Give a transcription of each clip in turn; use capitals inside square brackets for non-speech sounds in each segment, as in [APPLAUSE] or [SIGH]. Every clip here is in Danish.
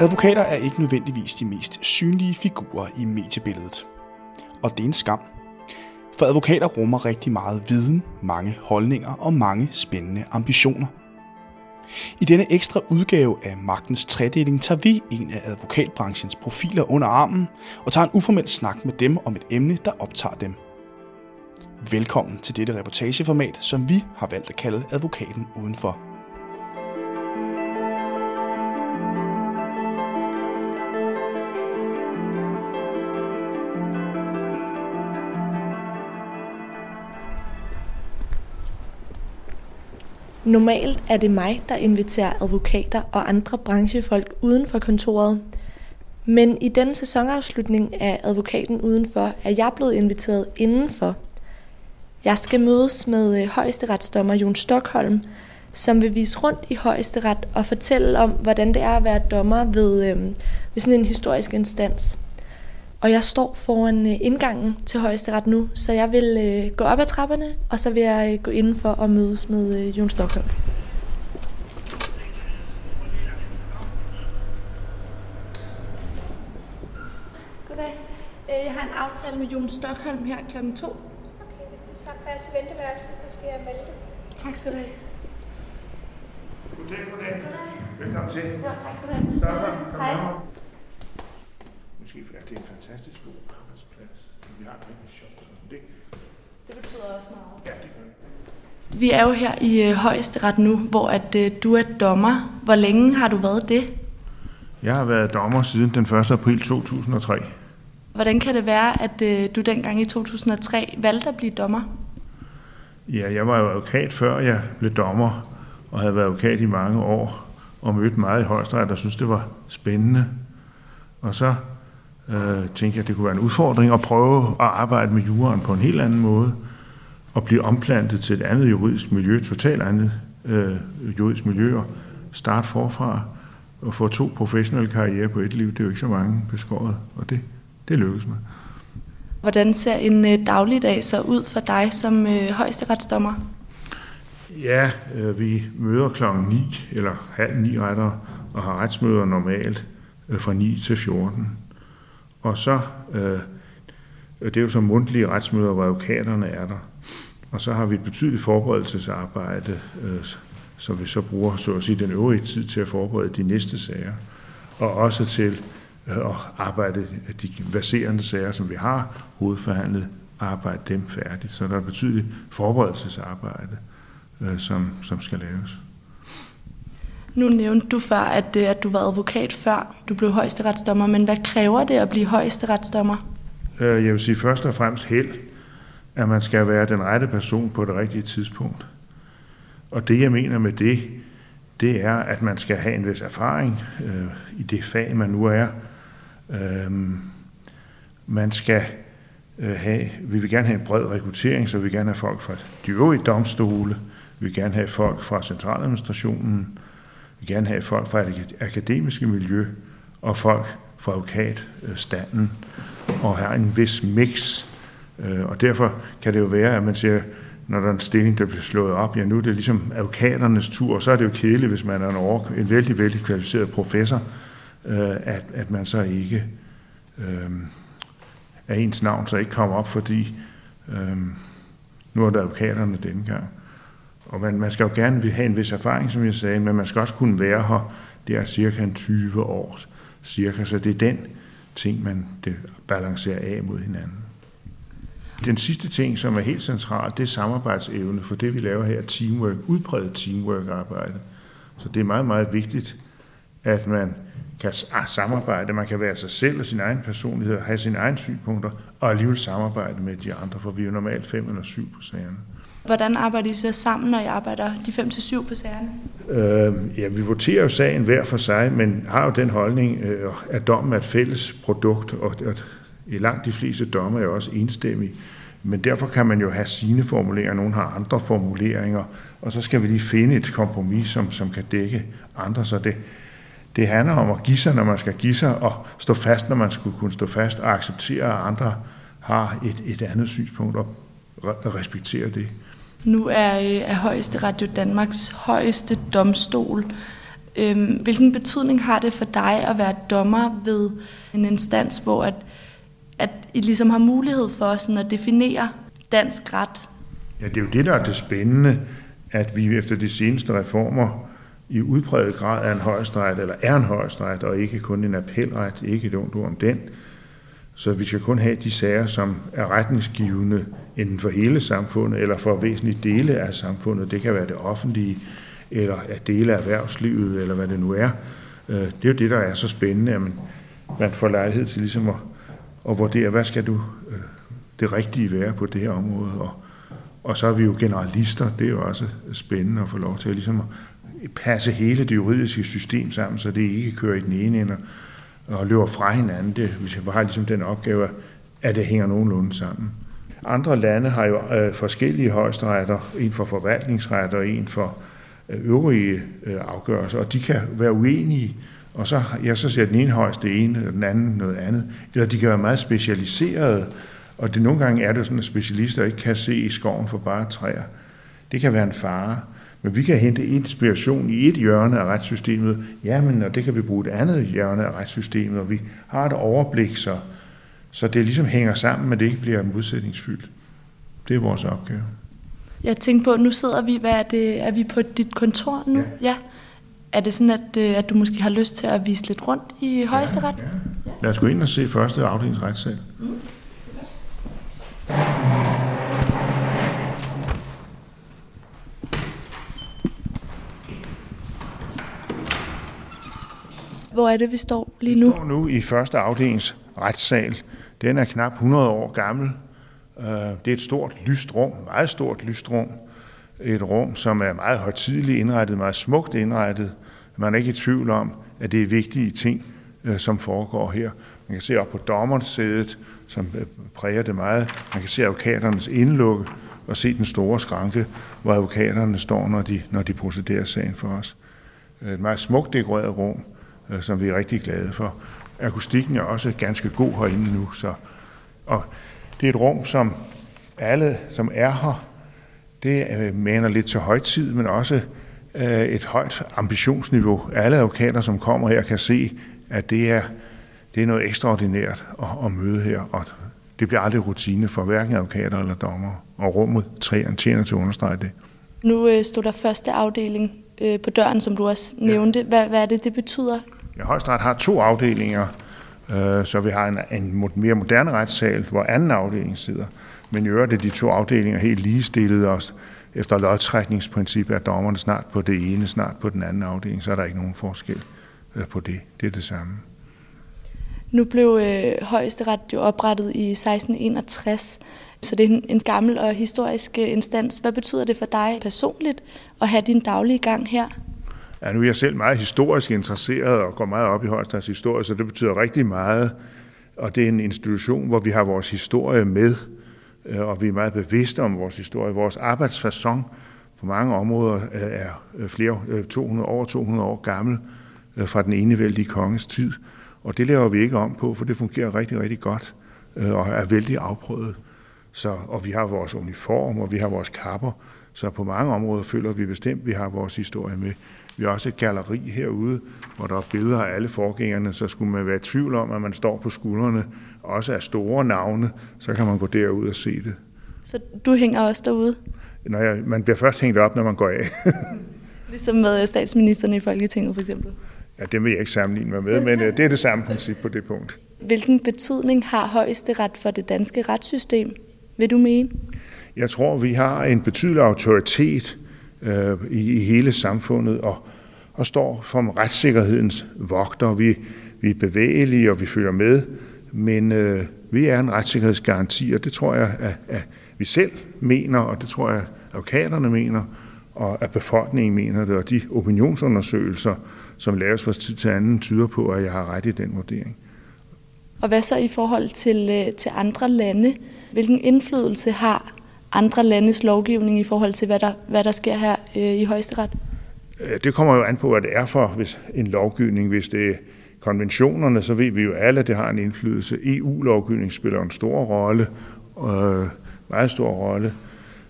Advokater er ikke nødvendigvis de mest synlige figurer i mediebilledet. Og det er en skam. For advokater rummer rigtig meget viden, mange holdninger og mange spændende ambitioner. I denne ekstra udgave af Magtens Tredeling tager vi en af advokatbranchens profiler under armen og tager en uformel snak med dem om et emne, der optager dem. Velkommen til dette reportageformat, som vi har valgt at kalde Advokaten Udenfor. Normalt er det mig, der inviterer advokater og andre branchefolk uden for kontoret. Men i denne sæsonafslutning af Advokaten Udenfor er jeg blevet inviteret indenfor. Jeg skal mødes med øh, højesteretsdommer Jon Stockholm, som vil vise rundt i højesteret og fortælle om, hvordan det er at være dommer ved, øh, ved sådan en historisk instans. Og jeg står foran øh, indgangen til højesteret nu, så jeg vil øh, gå op ad trapperne, og så vil jeg øh, gå indenfor og mødes med øh, Jon Stockholm. Goddag. Jeg har en aftale med Jon Stockholm her kl. 2. Okay, hvis du tager plads i venteværelset, så skal jeg melde det. Tak skal du have. Goddag, goddag. Velkommen til. Ja, tak skal du have. Stockholm, kom Hej. Måske er det en fantastisk god arbejdsplads. men Vi har det rigtig sjovt sådan. Det, Det betyder også meget. ja, det gør det. Vi er jo her i øh, højesteret nu, hvor at, øh, du er dommer. Hvor længe har du været det? Jeg har været dommer siden den 1. april 2003. Hvordan kan det være, at øh, du dengang i 2003 valgte at blive dommer? Ja, jeg var jo advokat før jeg blev dommer, og havde været advokat i mange år, og mødte meget i højesteret, og synes det var spændende. Og så øh, tænkte jeg, at det kunne være en udfordring at prøve at arbejde med juraen på en helt anden måde, og blive omplantet til et andet juridisk miljø, totalt andet øh, juridisk miljø, og starte forfra og få to professionelle karrierer på et liv. Det er jo ikke så mange beskåret, og det, det lykkedes mig. Hvordan ser en øh, dagligdag så ud for dig som øh, højesteretsdommer? Ja, øh, vi møder klokken 9 eller halv 9 retter og har retsmøder normalt øh, fra 9 til 14. Og så, øh, det er jo så mundtlige retsmøder, hvor advokaterne er der. Og så har vi et betydeligt forberedelsesarbejde, øh, som vi så bruger, så at sige, den øvrige tid til at forberede de næste sager. Og også til øh, at arbejde de verserende sager, som vi har hovedforhandlet, arbejde dem færdigt. Så der er et betydeligt forberedelsesarbejde øh, som, som skal laves. Nu nævnte du før, at, øh, at du var advokat før du blev højesteretsdommer, men hvad kræver det at blive højesteretsdommer? Øh, jeg vil sige først og fremmest held, at man skal være den rette person på det rigtige tidspunkt. Og det, jeg mener med det, det er, at man skal have en vis erfaring øh, i det fag, man nu er. Øh, man skal øh, have, vi vil gerne have en bred rekruttering, så vi vil gerne have folk fra de øvrige domstole, vi vil gerne have folk fra centraladministrationen, vil gerne have folk fra det akademiske miljø, og folk fra advokatstanden, øh, og have en vis mix. Øh, og derfor kan det jo være, at man siger, når der er en stilling, der bliver slået op, ja nu er det ligesom advokaternes tur, og så er det jo kedeligt, hvis man er en, over, en vældig, vældig kvalificeret professor, øh, at, at man så ikke øh, er ens navn så ikke kommer op, fordi øh, nu er det advokaterne denne gang. Og man, man skal jo gerne vil have en vis erfaring, som jeg sagde, men man skal også kunne være her, det er cirka en 20 år, cirka, så det er den ting, man det balancerer af mod hinanden. Den sidste ting, som er helt central, det er samarbejdsevne, for det vi laver her er teamwork, udbredt teamwork-arbejde. Så det er meget, meget vigtigt, at man kan ah, samarbejde, man kan være sig selv og sin egen personlighed, have sine egne synspunkter, og alligevel samarbejde med de andre, for vi er jo normalt fem eller syv på sagerne. Hvordan arbejder I så sammen, når I arbejder de 5 til 7 på sagerne? Øh, ja, vi voterer jo sagen hver for sig, men har jo den holdning, øh, at dommen er et fælles produkt, og at i langt de fleste dommer er jo også enstemmige. Men derfor kan man jo have sine formuleringer, nogen har andre formuleringer, og så skal vi lige finde et kompromis, som, som kan dække andre. Så det, det handler om at give sig, når man skal give sig, og stå fast, når man skulle kunne stå fast, og acceptere, at andre har et, et andet synspunkt, og respektere det. Nu er, øh, er højesteret jo Danmarks højeste domstol. Øhm, hvilken betydning har det for dig at være dommer ved en instans, hvor at, at I ligesom har mulighed for sådan at definere dansk ret? Ja, det er jo det, der er det spændende, at vi efter de seneste reformer i udpræget grad er en højesteret, eller er en højesteret, og ikke kun en appelret, ikke et ondt ord om den. Så vi skal kun have de sager, som er retningsgivende enten for hele samfundet, eller for væsentlige dele af samfundet. Det kan være det offentlige, eller at dele af erhvervslivet, eller hvad det nu er. Øh, det er jo det, der er så spændende, at man, man får lejlighed til ligesom at, at vurdere, hvad skal du øh, det rigtige være på det her område. Og, og så er vi jo generalister, det er jo også spændende at få lov til at, ligesom at passe hele det juridiske system sammen, så det ikke kører i den ene ende og løber fra hinanden. Det, hvis jeg har ligesom den opgave, at det hænger nogenlunde sammen. Andre lande har jo øh, forskellige højesteretter, en for forvaltningsret og en for øh, øvrige øh, afgørelser, og de kan være uenige, og så, ja, så ser den ene højst det ene, og den anden noget andet. Eller de kan være meget specialiserede, og det nogle gange er det sådan, at specialister ikke kan se i skoven for bare træer. Det kan være en fare. Men vi kan hente inspiration i et hjørne af retssystemet, ja, men og det kan vi bruge et andet hjørne af retssystemet, og vi har et overblik, så, så det ligesom hænger sammen, men det ikke bliver modsætningsfyldt. Det er vores opgave. Jeg tænker på, nu sidder vi, hvad er det, er vi på dit kontor nu? Ja. ja. Er det sådan, at, øh, at du måske har lyst til at vise lidt rundt i højesteret? Ja, ja. Lad os gå ind og se første afdelingsretssal. Mm. Hvor er det, vi står lige nu? Vi står nu i første afdelings retssal. Den er knap 100 år gammel. Øh, det er et stort lyst rum, meget stort lyst rum. Et rum, som er meget højtidligt indrettet, meget smukt indrettet. Man er ikke i tvivl om, at det er vigtige ting, øh, som foregår her. Man kan se op på dommersædet, som øh, præger det meget. Man kan se advokaternes indlukke og se den store skranke, hvor advokaterne står, når de, når de procederer sagen for os. Et meget smukt dekoreret rum, som vi er rigtig glade for. Akustikken er også ganske god herinde nu, så og det er et rum, som alle, som er her, det øh, maner lidt til højtid, men også øh, et højt ambitionsniveau. Alle advokater, som kommer her, kan se, at det er, det er noget ekstraordinært at, at møde her, og det bliver aldrig rutine for hverken advokater eller dommer, og rummet træerne tjener til at understrege det. Nu øh, stod der første afdeling øh, på døren, som du også nævnte. Ja. Hvad, hvad er det, det betyder? Ja, Højesteret har to afdelinger, øh, så vi har en, en mere moderne retssal, hvor anden afdeling sidder. Men i øvrigt er de to afdelinger helt ligestillede os. Efter lodtrækningsprincippet er dommerne snart på det ene, snart på den anden afdeling, så er der ikke nogen forskel øh, på det. Det er det samme. Nu blev øh, højesteret jo oprettet i 1661, så det er en, en gammel og historisk øh, instans. Hvad betyder det for dig personligt at have din daglige gang her? Ja, nu er jeg selv meget historisk interesseret og går meget op i Højestads historie, så det betyder rigtig meget. Og det er en institution, hvor vi har vores historie med, øh, og vi er meget bevidste om vores historie. Vores arbejdsfasong på mange områder øh, er øh, flere 200, over 200 år gammel fra den enevældige konges tid. Og det laver vi ikke om på, for det fungerer rigtig, rigtig godt og er vældig afprøvet. Så, og vi har vores uniform, og vi har vores kapper, så på mange områder føler vi bestemt, at vi har vores historie med. Vi har også et galleri herude, hvor der er billeder af alle forgængerne, så skulle man være i tvivl om, at man står på skuldrene, også af store navne, så kan man gå derud og se det. Så du hænger også derude? Når jeg, man bliver først hængt op, når man går af. [LAUGHS] ligesom med statsministeren i Folketinget for eksempel? Ja, det vil jeg ikke sammenligne mig med, men øh, det er det samme princip på det punkt. Hvilken betydning har højesteret for det danske retssystem, vil du mene? Jeg tror, vi har en betydelig autoritet øh, i, i hele samfundet og, og står som retssikkerhedens vogter. Vi, vi er bevægelige, og vi følger med, men øh, vi er en retssikkerhedsgaranti, og det tror jeg, at, at vi selv mener, og det tror jeg, at advokaterne mener, og at befolkningen mener det, og de opinionsundersøgelser, som laves fra tid til anden, tyder på, at jeg har ret i den vurdering. Og hvad så i forhold til, øh, til andre lande? Hvilken indflydelse har andre landes lovgivning i forhold til, hvad der, hvad der sker her øh, i højesteret? Øh, det kommer jo an på, hvad det er for hvis en lovgivning. Hvis det er konventionerne, så ved vi jo alle, at det har en indflydelse. EU-lovgivning spiller en stor rolle, øh, meget stor rolle.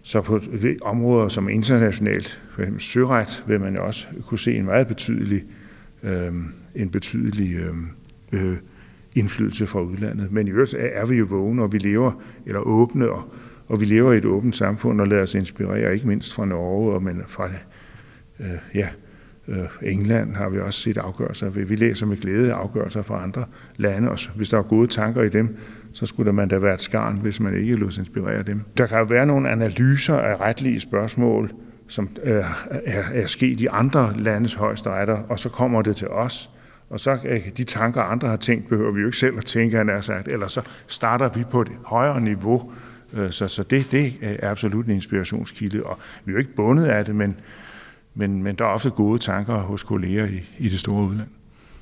Så på områder som internationalt, f.eks. søret, vil man jo også kunne se en meget betydelig, øh, en betydelig øh, øh, indflydelse fra udlandet. Men i øvrigt er vi jo vågne, og vi lever, eller åbne, og, og vi lever i et åbent samfund, og lader os inspirere, ikke mindst fra Norge, og men fra øh, ja, øh, England har vi også set afgørelser. Vi læser med glæde afgørelser fra andre lande, og hvis der er gode tanker i dem, så skulle man da være et skarn, hvis man ikke lod sig inspirere dem. Der kan jo være nogle analyser af retlige spørgsmål, som øh, er, er sket i andre landes højesteretter, og så kommer det til os. Og så øh, de tanker, andre har tænkt, behøver vi jo ikke selv at tænke, han er sagt. Eller så starter vi på et højere niveau. Øh, så, så det, det er absolut en inspirationskilde. Og vi er jo ikke bundet af det, men, men, men der er ofte gode tanker hos kolleger i, i det store udland.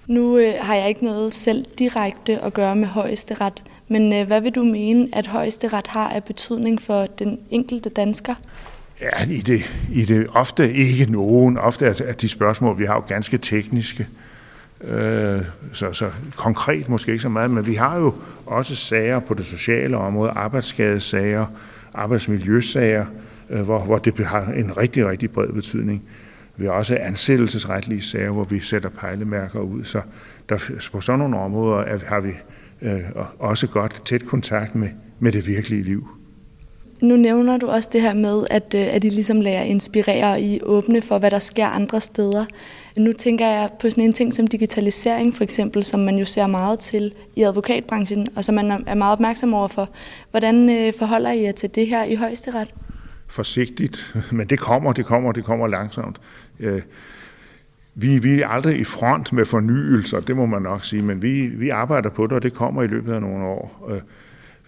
Nu øh, har jeg ikke noget selv direkte at gøre med højesteret, men øh, hvad vil du mene, at højesteret har af betydning for den enkelte dansker? Ja, i det, i det ofte ikke nogen. Ofte er de spørgsmål, vi har jo ganske tekniske. Øh, Øh, så, så konkret måske ikke så meget, men vi har jo også sager på det sociale område, arbejdsskadesager, arbejdsmiljøsager, øh, hvor, hvor det har en rigtig, rigtig bred betydning. Vi har også ansættelsesretlige sager, hvor vi sætter pejlemærker ud. Så der, på sådan nogle områder har vi øh, også godt tæt kontakt med, med det virkelige liv. Nu nævner du også det her med, at, øh, at I ligesom lærer inspirere og I åbne for, hvad der sker andre steder. Nu tænker jeg på sådan en ting som digitalisering for eksempel, som man jo ser meget til i advokatbranchen, og som man er meget opmærksom over for. Hvordan øh, forholder I jer til det her i højesteret? Forsigtigt, [LAUGHS] men det kommer, det kommer, det kommer langsomt. Øh, vi, vi er aldrig i front med fornyelser, det må man nok sige, men vi, vi arbejder på det, og det kommer i løbet af nogle år.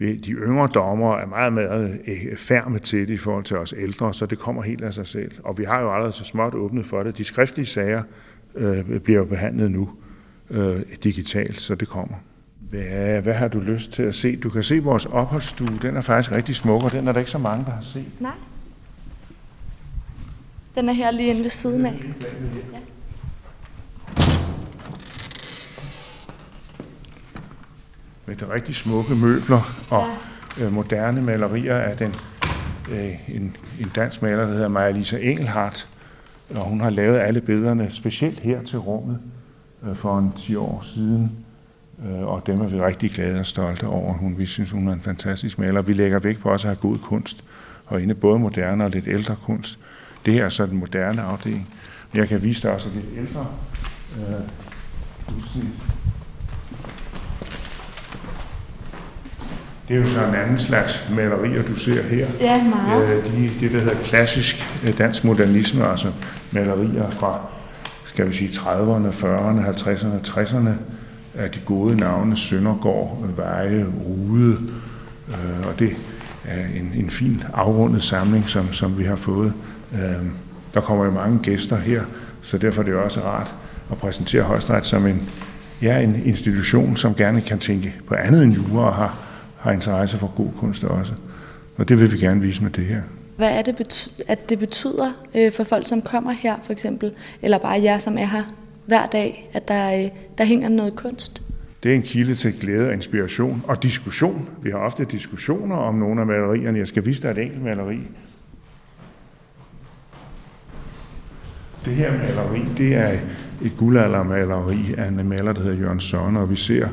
De yngre dommer er meget mere øh, færme til det i forhold til os ældre, så det kommer helt af sig selv. Og vi har jo allerede så småt åbnet for det. De skriftlige sager øh, bliver jo behandlet nu øh, digitalt, så det kommer. Hvad, hvad har du lyst til at se? Du kan se vores opholdsstue, den er faktisk rigtig smuk, og den er der ikke så mange, der har set. Nej. Den er her lige inde ved siden af. Ja. Med de rigtig smukke møbler og ja. øh, moderne malerier af den, øh, en, en dansk maler, der hedder Maja Lisa Engelhardt, og hun har lavet alle billederne, specielt her til rummet, øh, for en 10 år siden, øh, og dem er vi rigtig glade og stolte over. Hun, vi synes, hun er en fantastisk maler. Vi lægger vægt på også at have god kunst, og inde både moderne og lidt ældre kunst. Det her er så den moderne afdeling. Men jeg kan vise dig også lidt ældre øh, udsnit. Det er jo så en anden slags malerier, du ser her. Ja, meget. Øh, de, det, der hedder klassisk øh, dansk modernisme, altså malerier fra, skal vi sige, 30'erne, 40'erne, 50'erne, 60'erne, af de gode navne, Søndergaard, Veje, Rude, øh, og det er en, en fin afrundet samling, som, som vi har fået. Der kommer jo mange gæster her, så derfor er det også rart at præsentere Højesteret som en, ja, en institution, som gerne kan tænke på andet end jura og har har interesse for god kunst også. Og det vil vi gerne vise med det her. Hvad er det, at det betyder øh, for folk, som kommer her for eksempel, eller bare jer, som er her hver dag, at der, øh, der hænger noget kunst? Det er en kilde til glæde og inspiration og diskussion. Vi har ofte diskussioner om nogle af malerierne. Jeg skal vise dig et enkelt maleri. Det her maleri, det er et guldaldermaleri af en maler, der hedder Jørgen Søren, og vi ser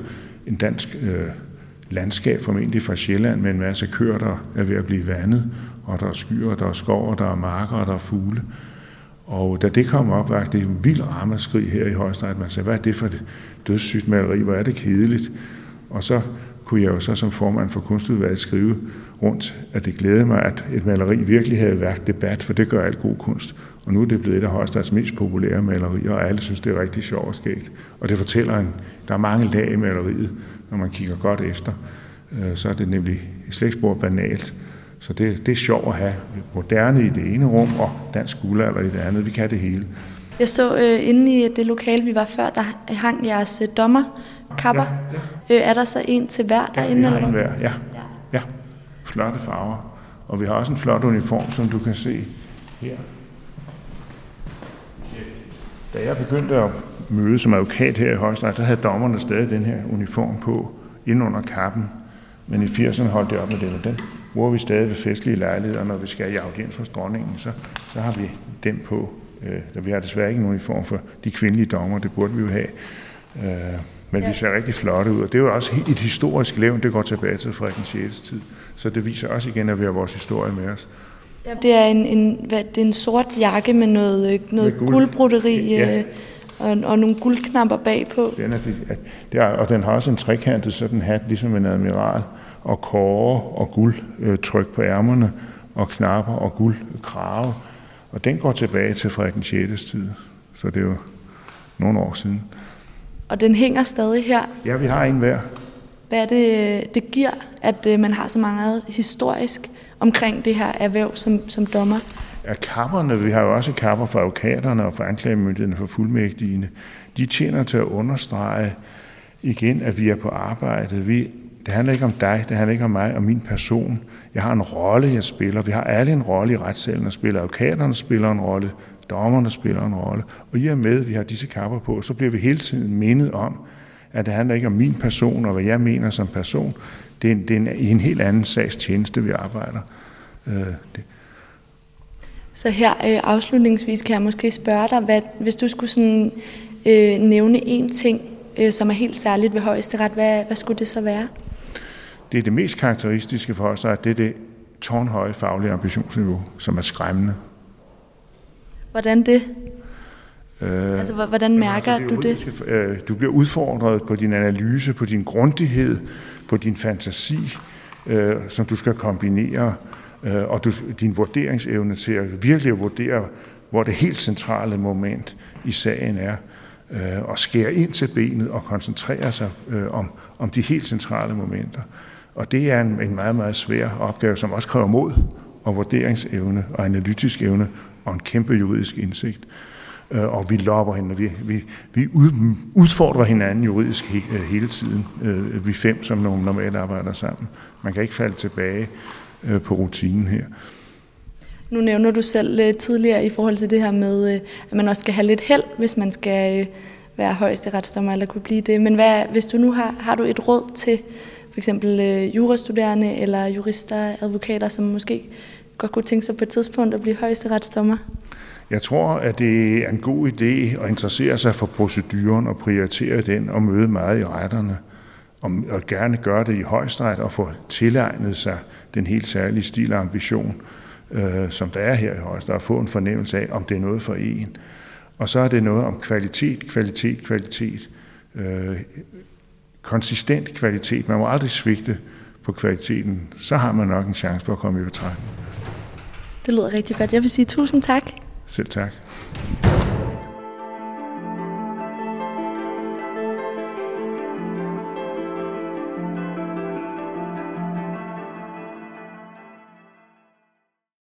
en dansk øh, landskab, formentlig fra Sjælland, med en masse køer, der er ved at blive vandet, og der er skyer, der er skov, der er marker, og der er fugle. Og da det kom op, var det en vild ramaskrig her i Højstræt. Man sagde, hvad er det for et dødssygt maleri? Hvor er det kedeligt? Og så kunne jeg jo så som formand for kunstudvalget skrive rundt, at det glædede mig, at et maleri virkelig havde været debat, for det gør alt god kunst. Og nu er det blevet et af Højstads mest populære malerier, og alle synes, det er rigtig sjovt og skægt. Og det fortæller en, der er mange lag i maleriet, når man kigger godt efter. Øh, så er det nemlig slet ikke spor banalt. Så det, det er sjovt at have moderne i det ene rum, og dansk guldalder i det andet. Vi kan det hele. Jeg så øh, inde i det lokale, vi var før, der hang jeres øh, dommerkapper. Ja, ja. Øh, er der så en til hver derinde? Ja, eller en hver, ja. ja. Flotte farver. Og vi har også en flot uniform, som du kan se her. Da jeg begyndte at møde som advokat her i Højesteret, der havde dommerne stadig den her uniform på, ind under kappen. Men i 80'erne holdt det op med det. Den, bruger vi stadig ved festlige lejligheder, når vi skal i audiens hos dronningen, så, så har vi den på. Øh, vi har desværre ikke nogen form for de kvindelige dommer, det burde vi jo have. Øh, men ja. vi ser rigtig flotte ud, og det er jo også et historisk levn, det går tilbage til Frederik den 6. tid. Så det viser også igen, at vi har vores historie med os. Ja, det er en, en, hvad, det er en sort jakke med noget, øh, noget guld. guldbroderi ja. øh, og, og nogle guldknapper bagpå. Den er, det, er, og den har også en trekantet sådan hat, ligesom en admiral, og kåre og guldtryk øh, på ærmerne, og knapper og guldkrave. Og den går tilbage til Frederik den 6. tid, så det er jo nogle år siden. Og den hænger stadig her? Ja, vi har en hver. Hvad er det, det giver, at øh, man har så meget historisk omkring det her erhverv som, som dommer? Ja, kammerne, vi har jo også kammer for advokaterne og for anklagemyndigheden for fuldmægtigene, de tjener til at understrege igen, at vi er på arbejde. Vi, det handler ikke om dig, det handler ikke om mig og min person. Jeg har en rolle, jeg spiller. Vi har alle en rolle i retssalen at spille. Advokaterne spiller en rolle, dommerne spiller en rolle. Og i og med, at vi har disse kapper på, så bliver vi hele tiden mindet om, at det handler ikke om min person og hvad jeg mener som person. Det er det er en, i en helt anden sags tjeneste, vi arbejder. Øh, det. Så her øh, afslutningsvis kan jeg måske spørge dig, hvad, hvis du skulle sådan, øh, nævne en ting, øh, som er helt særligt ved højesteret, hvad, hvad skulle det så være? Det er det mest karakteristiske for os, at det er det tårnhøje faglige ambitionsniveau, som er skræmmende. Hvordan det? Øh, altså, hvordan mærker altså, det du det? Øh, du bliver udfordret på din analyse, på din grundighed, på din fantasi, øh, som du skal kombinere, øh, og du, din vurderingsevne til at virkelig vurdere, hvor det helt centrale moment i sagen er, øh, og skære ind til benet og koncentrere sig øh, om, om de helt centrale momenter. Og det er en, en meget, meget svær opgave, som også kræver mod og vurderingsevne og analytisk evne og en kæmpe juridisk indsigt. Øh, og vi lopper hende, og vi, vi, vi udfordrer hinanden juridisk he, øh, hele tiden. Øh, vi fem, som nogle normalt arbejder sammen. Man kan ikke falde tilbage øh, på rutinen her. Nu nævner du selv øh, tidligere i forhold til det her med, øh, at man også skal have lidt held, hvis man skal være højeste retsdommer eller kunne blive det. Men hvad, hvis du nu har, har du et råd til for eksempel jurastuderende eller jurister, advokater, som måske godt kunne tænke sig på et tidspunkt at blive højeste retsdommer? Jeg tror, at det er en god idé at interessere sig for proceduren og prioritere den og møde meget i retterne. Og og gerne gøre det i højstret og få tilegnet sig den helt særlige stil og ambition, øh, som der er her i højstret, og få en fornemmelse af, om det er noget for en. Og så er det noget om kvalitet, kvalitet, kvalitet. Øh, konsistent kvalitet. Man må aldrig svigte på kvaliteten. Så har man nok en chance for at komme i betragtning. Det lyder rigtig godt. Jeg vil sige tusind tak. Selv tak.